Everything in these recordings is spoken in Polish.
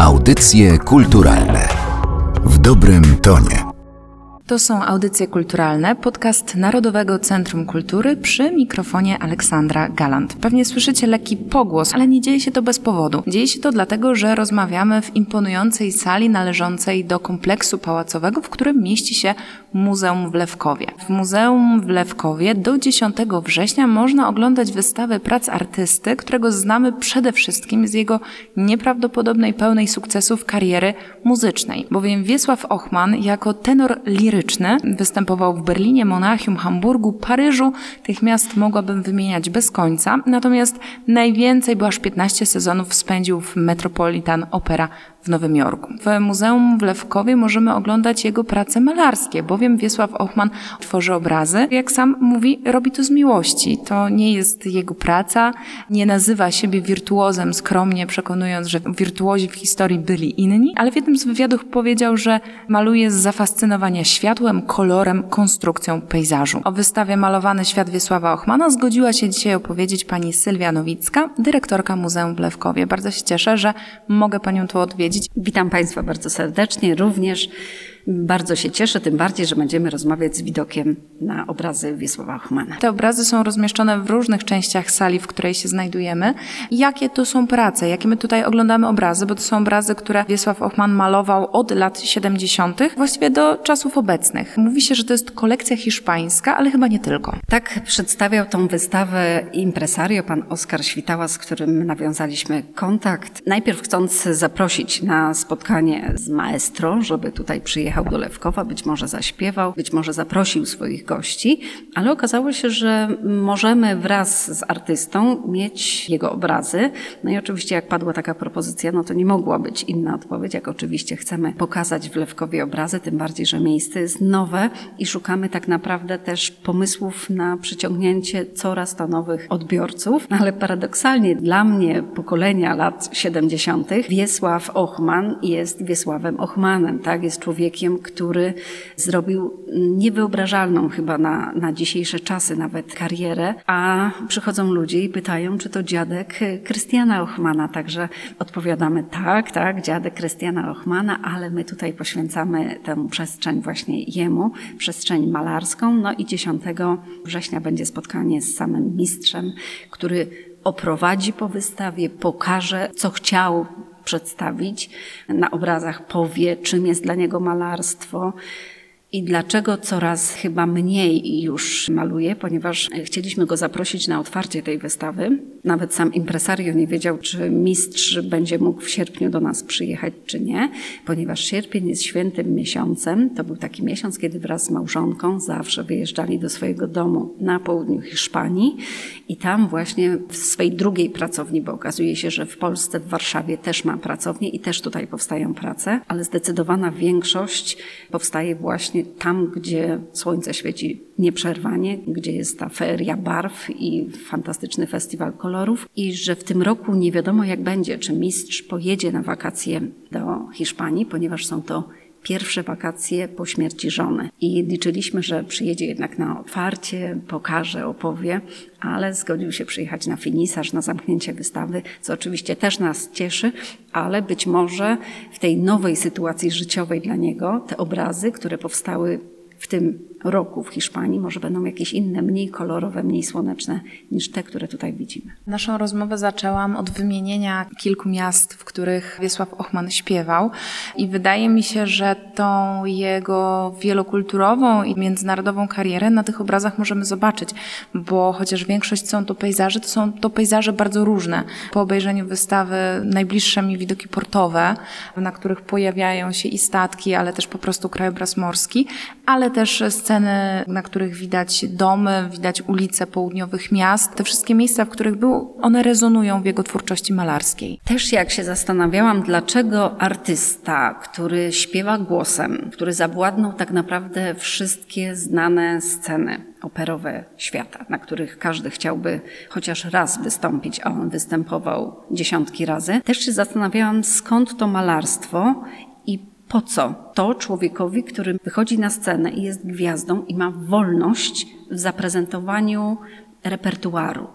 Audycje kulturalne w dobrym tonie. To są audycje kulturalne, podcast Narodowego Centrum Kultury przy mikrofonie Aleksandra Galant. Pewnie słyszycie lekki pogłos, ale nie dzieje się to bez powodu. Dzieje się to dlatego, że rozmawiamy w imponującej sali należącej do kompleksu pałacowego, w którym mieści się Muzeum w Lewkowie. W Muzeum w Lewkowie do 10 września można oglądać wystawę prac artysty, którego znamy przede wszystkim z jego nieprawdopodobnej pełnej sukcesów kariery muzycznej, bowiem Wiesław Ochman jako tenor liryczny występował w Berlinie, Monachium, Hamburgu, Paryżu. Tych miast mogłabym wymieniać bez końca. Natomiast najwięcej, bo aż 15 sezonów spędził w Metropolitan Opera w Nowym Jorku. W Muzeum w Lewkowie możemy oglądać jego prace malarskie, bowiem Wiesław Ochman tworzy obrazy. Jak sam mówi, robi to z miłości. To nie jest jego praca, nie nazywa siebie wirtuozem skromnie, przekonując, że wirtuozi w historii byli inni, ale w jednym z wywiadów powiedział, że maluje z zafascynowania światłem, kolorem, konstrukcją pejzażu. O wystawie Malowany Świat Wiesława Ochmana zgodziła się dzisiaj opowiedzieć pani Sylwia Nowicka, dyrektorka Muzeum w Lewkowie. Bardzo się cieszę, że mogę panią tu odwiedzić. Witam Państwa bardzo serdecznie, również bardzo się cieszę, tym bardziej, że będziemy rozmawiać z widokiem na obrazy Wiesława Ochmana. Te obrazy są rozmieszczone w różnych częściach sali, w której się znajdujemy. Jakie to są prace? Jakie my tutaj oglądamy obrazy? Bo to są obrazy, które Wiesław Ochman malował od lat 70., właściwie do czasów obecnych. Mówi się, że to jest kolekcja hiszpańska, ale chyba nie tylko. Tak przedstawiał tą wystawę impresario pan Oskar Świtała, z którym nawiązaliśmy kontakt. Najpierw chcąc zaprosić na spotkanie z maestro, żeby tutaj przyjechał do Lewkowa, być może zaśpiewał, być może zaprosił swoich gości, ale okazało się, że możemy wraz z artystą mieć jego obrazy. No i oczywiście jak padła taka propozycja, no to nie mogła być inna odpowiedź, jak oczywiście chcemy pokazać w Lewkowie obrazy, tym bardziej, że miejsce jest nowe i szukamy tak naprawdę też pomysłów na przyciągnięcie coraz to nowych odbiorców, ale paradoksalnie dla mnie pokolenia lat 70. Wiesław Ochman jest Wiesławem Ochmanem, tak? Jest człowiekiem, który zrobił niewyobrażalną chyba na, na dzisiejsze czasy nawet karierę, a przychodzą ludzie i pytają, czy to dziadek Krystiana Ochmana, także odpowiadamy tak, tak, dziadek Krystiana Ochmana, ale my tutaj poświęcamy tę przestrzeń właśnie jemu, przestrzeń malarską, no i 10 września będzie spotkanie z samym mistrzem, który oprowadzi po wystawie, pokaże, co chciał przedstawić. Na obrazach powie, czym jest dla niego malarstwo. I dlaczego coraz chyba mniej już maluje, ponieważ chcieliśmy go zaprosić na otwarcie tej wystawy. Nawet sam impresario nie wiedział, czy mistrz będzie mógł w sierpniu do nas przyjechać, czy nie, ponieważ sierpień jest świętym miesiącem. To był taki miesiąc, kiedy wraz z małżonką zawsze wyjeżdżali do swojego domu na południu Hiszpanii i tam właśnie w swojej drugiej pracowni, bo okazuje się, że w Polsce, w Warszawie też ma pracownię i też tutaj powstają prace, ale zdecydowana większość powstaje właśnie tam, gdzie słońce świeci nieprzerwanie, gdzie jest ta feria barw i fantastyczny festiwal kolorów i że w tym roku nie wiadomo jak będzie, czy mistrz pojedzie na wakacje do Hiszpanii, ponieważ są to pierwsze wakacje po śmierci żony. I liczyliśmy, że przyjedzie jednak na otwarcie, pokaże, opowie, ale zgodził się przyjechać na finisarz, na zamknięcie wystawy, co oczywiście też nas cieszy, ale być może w tej nowej sytuacji życiowej dla niego te obrazy, które powstały w tym roku w Hiszpanii może będą jakieś inne, mniej kolorowe, mniej słoneczne niż te, które tutaj widzimy. Naszą rozmowę zaczęłam od wymienienia kilku miast, w których Wiesław Ochman śpiewał i wydaje mi się, że tą jego wielokulturową i międzynarodową karierę na tych obrazach możemy zobaczyć, bo chociaż większość są to pejzaże, to są to pejzaże bardzo różne. Po obejrzeniu wystawy najbliższe mi widoki portowe, na których pojawiają się i statki, ale też po prostu krajobraz morski, ale też sceny, na których widać domy, widać ulice południowych miast. Te wszystkie miejsca, w których był, one rezonują w jego twórczości malarskiej. Też jak się zastanawiałam, dlaczego artysta, który śpiewa głosem, który zawładnął tak naprawdę wszystkie znane sceny operowe świata, na których każdy chciałby chociaż raz wystąpić, a on występował dziesiątki razy, też się zastanawiałam, skąd to malarstwo po co to człowiekowi, który wychodzi na scenę i jest gwiazdą i ma wolność w zaprezentowaniu repertuaru.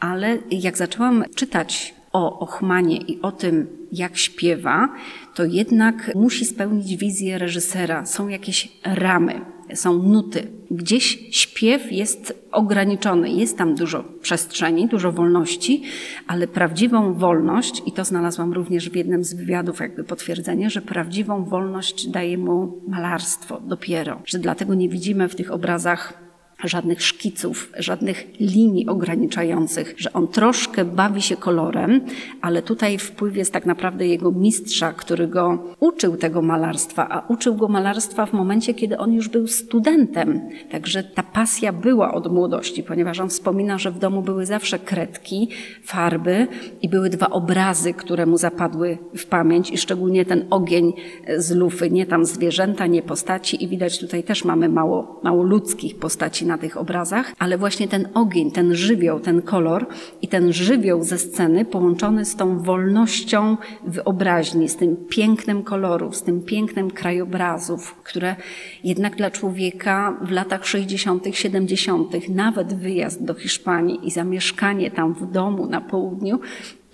Ale jak zaczęłam czytać o Ochmanie i o tym, jak śpiewa, to jednak musi spełnić wizję reżysera. Są jakieś ramy, są nuty. Gdzieś śpiew jest ograniczony, jest tam dużo przestrzeni, dużo wolności, ale prawdziwą wolność, i to znalazłam również w jednym z wywiadów, jakby potwierdzenie, że prawdziwą wolność daje mu malarstwo dopiero, że dlatego nie widzimy w tych obrazach żadnych szkiców, żadnych linii ograniczających, że on troszkę bawi się kolorem, ale tutaj wpływ jest tak naprawdę jego mistrza, który go uczył tego malarstwa, a uczył go malarstwa w momencie, kiedy on już był studentem. Także ta pasja była od młodości, ponieważ on wspomina, że w domu były zawsze kredki, farby i były dwa obrazy, które mu zapadły w pamięć i szczególnie ten ogień z lufy, nie tam zwierzęta, nie postaci i widać tutaj też mamy mało, mało ludzkich postaci na tych obrazach, ale właśnie ten ogień, ten żywioł, ten kolor i ten żywioł ze sceny połączony z tą wolnością wyobraźni, z tym pięknem kolorów, z tym pięknem krajobrazów, które jednak dla człowieka w latach 60., 70., nawet wyjazd do Hiszpanii i zamieszkanie tam w domu na południu,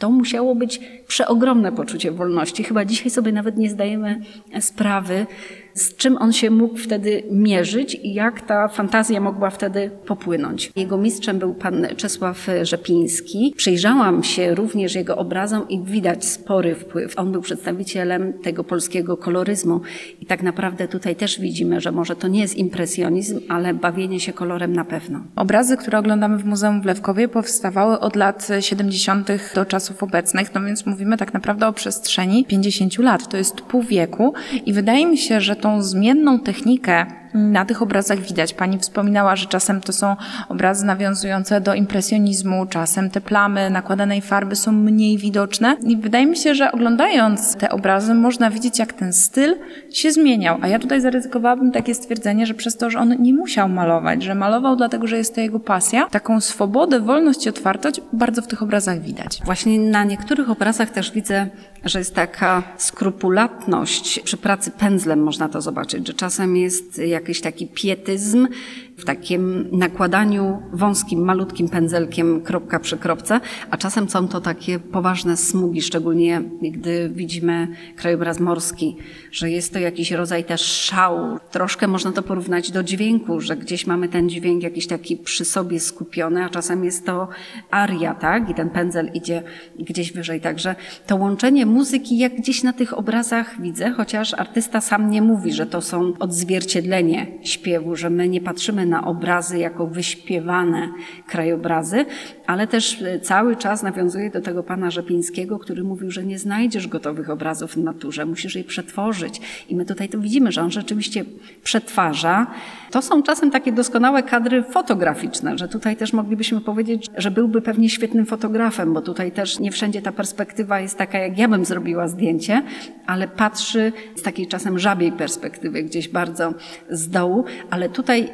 to musiało być przeogromne poczucie wolności. Chyba dzisiaj sobie nawet nie zdajemy sprawy, z czym on się mógł wtedy mierzyć i jak ta fantazja mogła wtedy popłynąć. Jego mistrzem był pan Czesław Rzepiński. Przyjrzałam się również jego obrazom i widać spory wpływ. On był przedstawicielem tego polskiego koloryzmu i tak naprawdę tutaj też widzimy, że może to nie jest impresjonizm, ale bawienie się kolorem na pewno. Obrazy, które oglądamy w Muzeum w Lewkowie powstawały od lat 70. do czasów obecnych, no więc mówimy tak naprawdę o przestrzeni 50 lat. To jest pół wieku i wydaje mi się, że tą zmienną technikę na tych obrazach widać. Pani wspominała, że czasem to są obrazy nawiązujące do impresjonizmu, czasem te plamy nakładanej farby są mniej widoczne. I wydaje mi się, że oglądając te obrazy można widzieć, jak ten styl się zmieniał. A ja tutaj zaryzykowałabym takie stwierdzenie, że przez to, że on nie musiał malować, że malował dlatego, że jest to jego pasja, taką swobodę, wolność i otwartość bardzo w tych obrazach widać. Właśnie na niektórych obrazach też widzę, że jest taka skrupulatność przy pracy pędzlem, można to zobaczyć, że czasem jest jakiś taki pietyzm w takim nakładaniu wąskim, malutkim pędzelkiem kropka przy kropce, a czasem są to takie poważne smugi, szczególnie gdy widzimy krajobraz morski, że jest to jakiś rodzaj też szału. Troszkę można to porównać do dźwięku, że gdzieś mamy ten dźwięk jakiś taki przy sobie skupiony, a czasem jest to aria, tak? I ten pędzel idzie gdzieś wyżej. Także to łączenie muzyki, jak gdzieś na tych obrazach widzę, chociaż artysta sam nie mówi, że to są odzwierciedlenie śpiewu, że my nie patrzymy na obrazy jako wyśpiewane krajobrazy, ale też cały czas nawiązuje do tego pana Rzepińskiego, który mówił, że nie znajdziesz gotowych obrazów w naturze, musisz je przetworzyć. I my tutaj to widzimy, że on rzeczywiście przetwarza. To są czasem takie doskonałe kadry fotograficzne, że tutaj też moglibyśmy powiedzieć, że byłby pewnie świetnym fotografem, bo tutaj też nie wszędzie ta perspektywa jest taka, jak ja bym zrobiła zdjęcie, ale patrzy z takiej czasem żabiej perspektywy, gdzieś bardzo z dołu, ale tutaj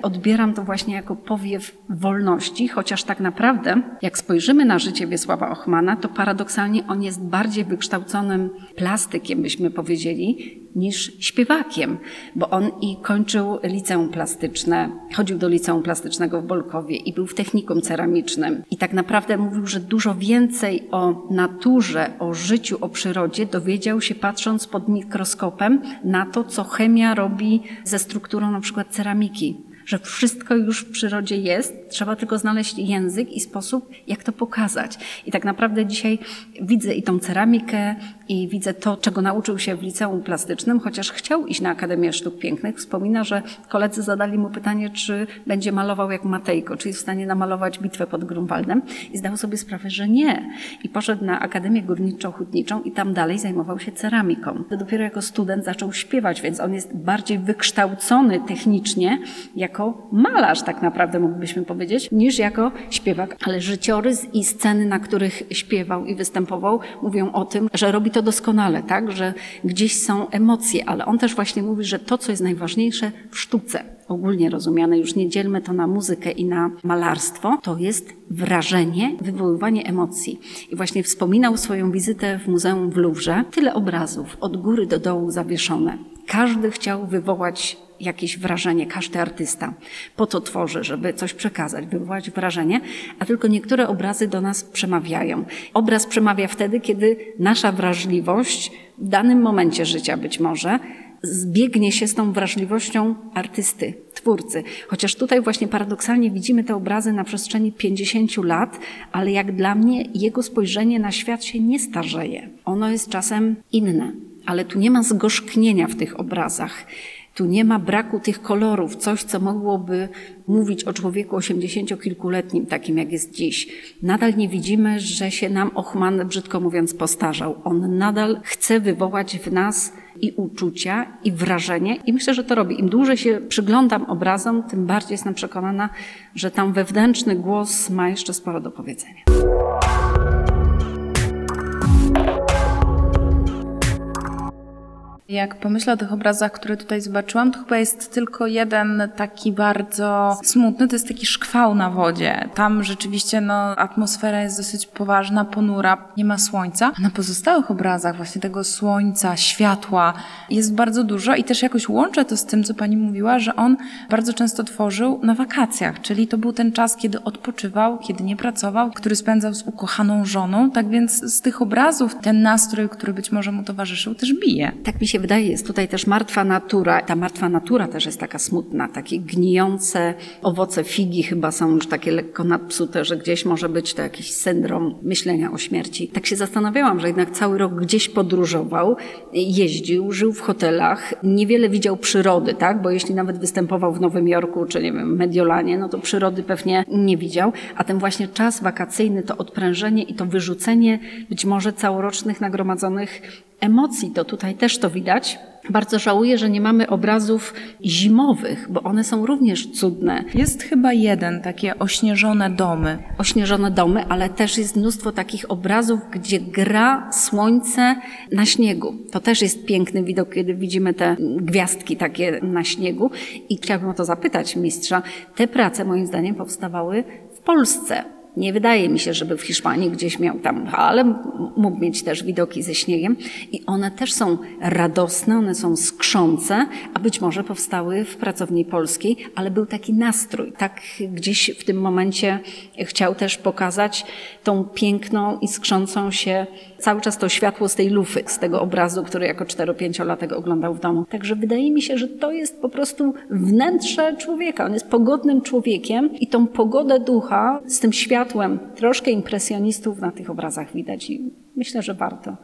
to właśnie jako powiew wolności, chociaż tak naprawdę, jak spojrzymy na życie Wiesława Ochmana, to paradoksalnie on jest bardziej wykształconym plastykiem, byśmy powiedzieli, niż śpiewakiem, bo on i kończył liceum plastyczne, chodził do liceum plastycznego w Bolkowie i był w technikum ceramicznym. I tak naprawdę mówił, że dużo więcej o naturze, o życiu, o przyrodzie dowiedział się patrząc pod mikroskopem na to, co chemia robi ze strukturą na przykład ceramiki że wszystko już w przyrodzie jest, trzeba tylko znaleźć język i sposób, jak to pokazać. I tak naprawdę dzisiaj widzę i tą ceramikę, i widzę to, czego nauczył się w liceum plastycznym, chociaż chciał iść na Akademię Sztuk Pięknych. Wspomina, że koledzy zadali mu pytanie, czy będzie malował jak Matejko, czy jest w stanie namalować bitwę pod Grunwaldem i zdał sobie sprawę, że nie. I poszedł na Akademię Górniczo-Hutniczą i tam dalej zajmował się ceramiką. Dopiero jako student zaczął śpiewać, więc on jest bardziej wykształcony technicznie jako malarz, tak naprawdę moglibyśmy powiedzieć, niż jako śpiewak. Ale życiorys i sceny, na których śpiewał i występował, mówią o tym, że robi to doskonale, tak, że gdzieś są emocje, ale on też właśnie mówi, że to, co jest najważniejsze w sztuce, ogólnie rozumiane, już nie dzielmy to na muzykę i na malarstwo, to jest wrażenie, wywoływanie emocji. I właśnie wspominał swoją wizytę w muzeum w Louvre. Tyle obrazów, od góry do dołu zawieszone. Każdy chciał wywołać jakieś wrażenie, każdy artysta po to tworzy, żeby coś przekazać, wywołać wrażenie, a tylko niektóre obrazy do nas przemawiają. Obraz przemawia wtedy, kiedy nasza wrażliwość w danym momencie życia być może zbiegnie się z tą wrażliwością artysty, twórcy. Chociaż tutaj właśnie paradoksalnie widzimy te obrazy na przestrzeni 50 lat, ale jak dla mnie jego spojrzenie na świat się nie starzeje. Ono jest czasem inne, ale tu nie ma zgorzknienia w tych obrazach. Tu nie ma braku tych kolorów, coś, co mogłoby mówić o człowieku osiemdziesięciokilkuletnim, takim jak jest dziś. Nadal nie widzimy, że się nam Ochman, brzydko mówiąc, postarzał. On nadal chce wywołać w nas i uczucia, i wrażenie, i myślę, że to robi. Im dłużej się przyglądam obrazom, tym bardziej jestem przekonana, że tam wewnętrzny głos ma jeszcze sporo do powiedzenia. Jak pomyślę o tych obrazach, które tutaj zobaczyłam, to chyba jest tylko jeden taki bardzo smutny, to jest taki szkwał na wodzie. Tam rzeczywiście no, atmosfera jest dosyć poważna, ponura, nie ma słońca. A na pozostałych obrazach właśnie tego słońca, światła jest bardzo dużo i też jakoś łączę to z tym, co pani mówiła, że on bardzo często tworzył na wakacjach, czyli to był ten czas, kiedy odpoczywał, kiedy nie pracował, który spędzał z ukochaną żoną. Tak więc z tych obrazów ten nastrój, który być może mu towarzyszył, też bije. Tak mi się wydaje, jest tutaj też martwa natura. Ta martwa natura też jest taka smutna, takie gnijące owoce figi chyba są już takie lekko nadpsute, że gdzieś może być to jakiś syndrom myślenia o śmierci. Tak się zastanawiałam, że jednak cały rok gdzieś podróżował, jeździł, żył w hotelach, niewiele widział przyrody, tak? Bo jeśli nawet występował w Nowym Jorku czy nie wiem, Mediolanie, no to przyrody pewnie nie widział, a ten właśnie czas wakacyjny, to odprężenie i to wyrzucenie być może całorocznych nagromadzonych emocji, to tutaj też to widać. Bardzo żałuję, że nie mamy obrazów zimowych, bo one są również cudne. Jest chyba jeden, takie ośnieżone domy. Ośnieżone domy, ale też jest mnóstwo takich obrazów, gdzie gra słońce na śniegu. To też jest piękny widok, kiedy widzimy te gwiazdki takie na śniegu. I chciałabym o to zapytać mistrza. Te prace moim zdaniem powstawały w Polsce. Nie wydaje mi się, żeby w Hiszpanii gdzieś miał tam, ale mógł mieć też widoki ze śniegiem. I one też są radosne, one są skrzące, a być może powstały w pracowni polskiej, ale był taki nastrój. Tak gdzieś w tym momencie chciał też pokazać tą piękną i skrzącą się cały czas to światło z tej lufy, z tego obrazu, który jako 4-5-latek oglądał w domu. Także wydaje mi się, że to jest po prostu wnętrze człowieka. On jest pogodnym człowiekiem i tą pogodę ducha z tym światłem troszkę impresjonistów na tych obrazach widać i myślę, że warto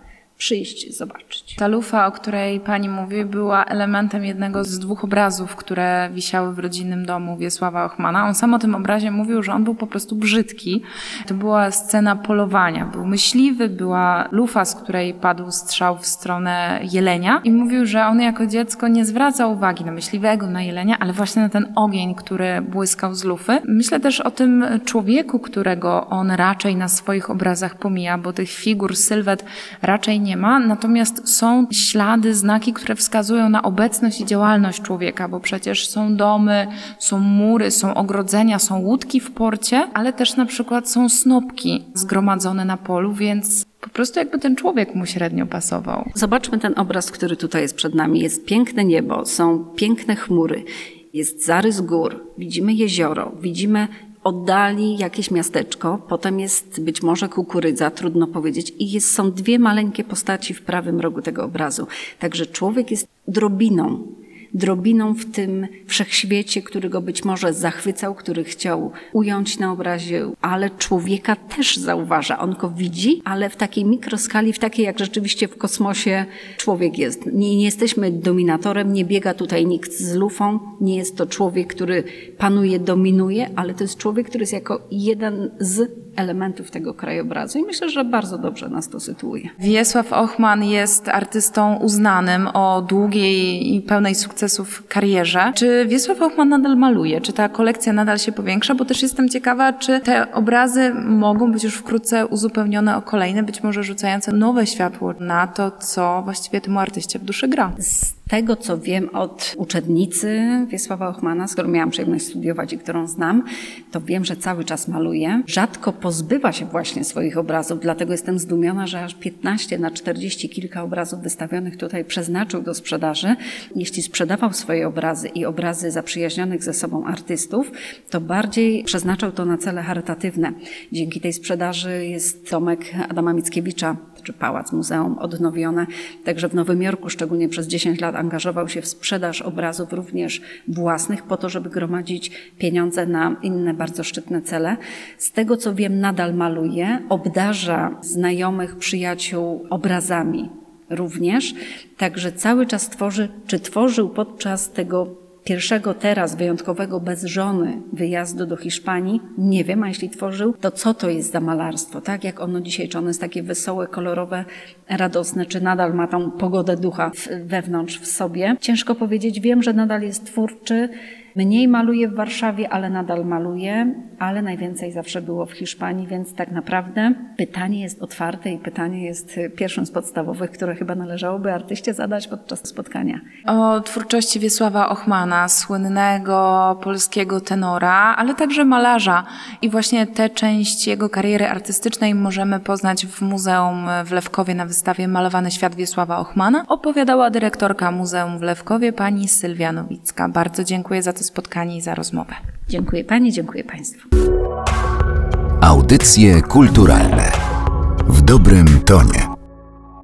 przyjść, zobaczyć. Ta lufa, o której pani mówi, była elementem jednego z dwóch obrazów, które wisiały w rodzinnym domu Wiesława Ochmana. On sam o tym obrazie mówił, że on był po prostu brzydki. To była scena polowania. Był myśliwy, była lufa, z której padł strzał w stronę jelenia i mówił, że on jako dziecko nie zwraca uwagi na myśliwego, na jelenia, ale właśnie na ten ogień, który błyskał z lufy. Myślę też o tym człowieku, którego on raczej na swoich obrazach pomija, bo tych figur, sylwet raczej nie ma, natomiast są ślady, znaki, które wskazują na obecność i działalność człowieka, bo przecież są domy, są mury, są ogrodzenia, są łódki w porcie, ale też na przykład są snopki zgromadzone na polu, więc po prostu jakby ten człowiek mu średnio pasował. Zobaczmy ten obraz, który tutaj jest przed nami. Jest piękne niebo, są piękne chmury, jest zarys gór, widzimy jezioro, widzimy oddali jakieś miasteczko, potem jest być może kukurydza, trudno powiedzieć, i jest, są dwie maleńkie postaci w prawym rogu tego obrazu. Także człowiek jest drobiną drobiną w tym wszechświecie, który go być może zachwycał, który chciał ująć na obrazie, ale człowieka też zauważa. On go widzi, ale w takiej mikroskali, w takiej jak rzeczywiście w kosmosie człowiek jest. Nie, nie jesteśmy dominatorem, nie biega tutaj nikt z lufą, nie jest to człowiek, który panuje, dominuje, ale to jest człowiek, który jest jako jeden z elementów tego krajobrazu i myślę, że bardzo dobrze nas to sytuuje. Wiesław Ochman jest artystą uznanym o długiej i pełnej sukcesów karierze. Czy Wiesław Ochman nadal maluje? Czy ta kolekcja nadal się powiększa? Bo też jestem ciekawa, czy te obrazy mogą być już wkrótce uzupełnione o kolejne, być może rzucające nowe światło na to, co właściwie temu artyście w duszy gra. Tego, co wiem od uczennicy Wiesława Ochmana, z którą miałam przyjemność studiować i którą znam, to wiem, że cały czas maluje. Rzadko pozbywa się właśnie swoich obrazów, dlatego jestem zdumiona, że aż 15 na 40 kilka obrazów wystawionych tutaj przeznaczył do sprzedaży. Jeśli sprzedawał swoje obrazy i obrazy zaprzyjaźnionych ze sobą artystów, to bardziej przeznaczał to na cele charytatywne. Dzięki tej sprzedaży jest domek Adama Mickiewicza, czy pałac, muzeum odnowione. Także w Nowym Jorku, szczególnie przez 10 lat, angażował się w sprzedaż obrazów również własnych, po to, żeby gromadzić pieniądze na inne bardzo szczytne cele. Z tego co wiem, nadal maluje, obdarza znajomych, przyjaciół obrazami również. Także cały czas tworzy, czy tworzył podczas tego pierwszego teraz wyjątkowego bez żony wyjazdu do Hiszpanii, nie wiem, a jeśli tworzył, to co to jest za malarstwo, tak? Jak ono dzisiaj, czy ono jest takie wesołe, kolorowe, radosne, czy nadal ma tą pogodę ducha wewnątrz w sobie? Ciężko powiedzieć, wiem, że nadal jest twórczy, Mniej maluje w Warszawie, ale nadal maluje, ale najwięcej zawsze było w Hiszpanii, więc tak naprawdę pytanie jest otwarte i pytanie jest pierwszym z podstawowych, które chyba należałoby artyście zadać podczas spotkania. O twórczości Wiesława Ochmana, słynnego polskiego tenora, ale także malarza. I właśnie tę część jego kariery artystycznej możemy poznać w Muzeum w Lewkowie na wystawie Malowany świat Wiesława Ochmana. Opowiadała dyrektorka Muzeum w Lewkowie, pani Sylwia Nowicka. Bardzo dziękuję za to spotkanie i za rozmowę. Dziękuję Pani, dziękuję Państwu. Audycje kulturalne w dobrym tonie.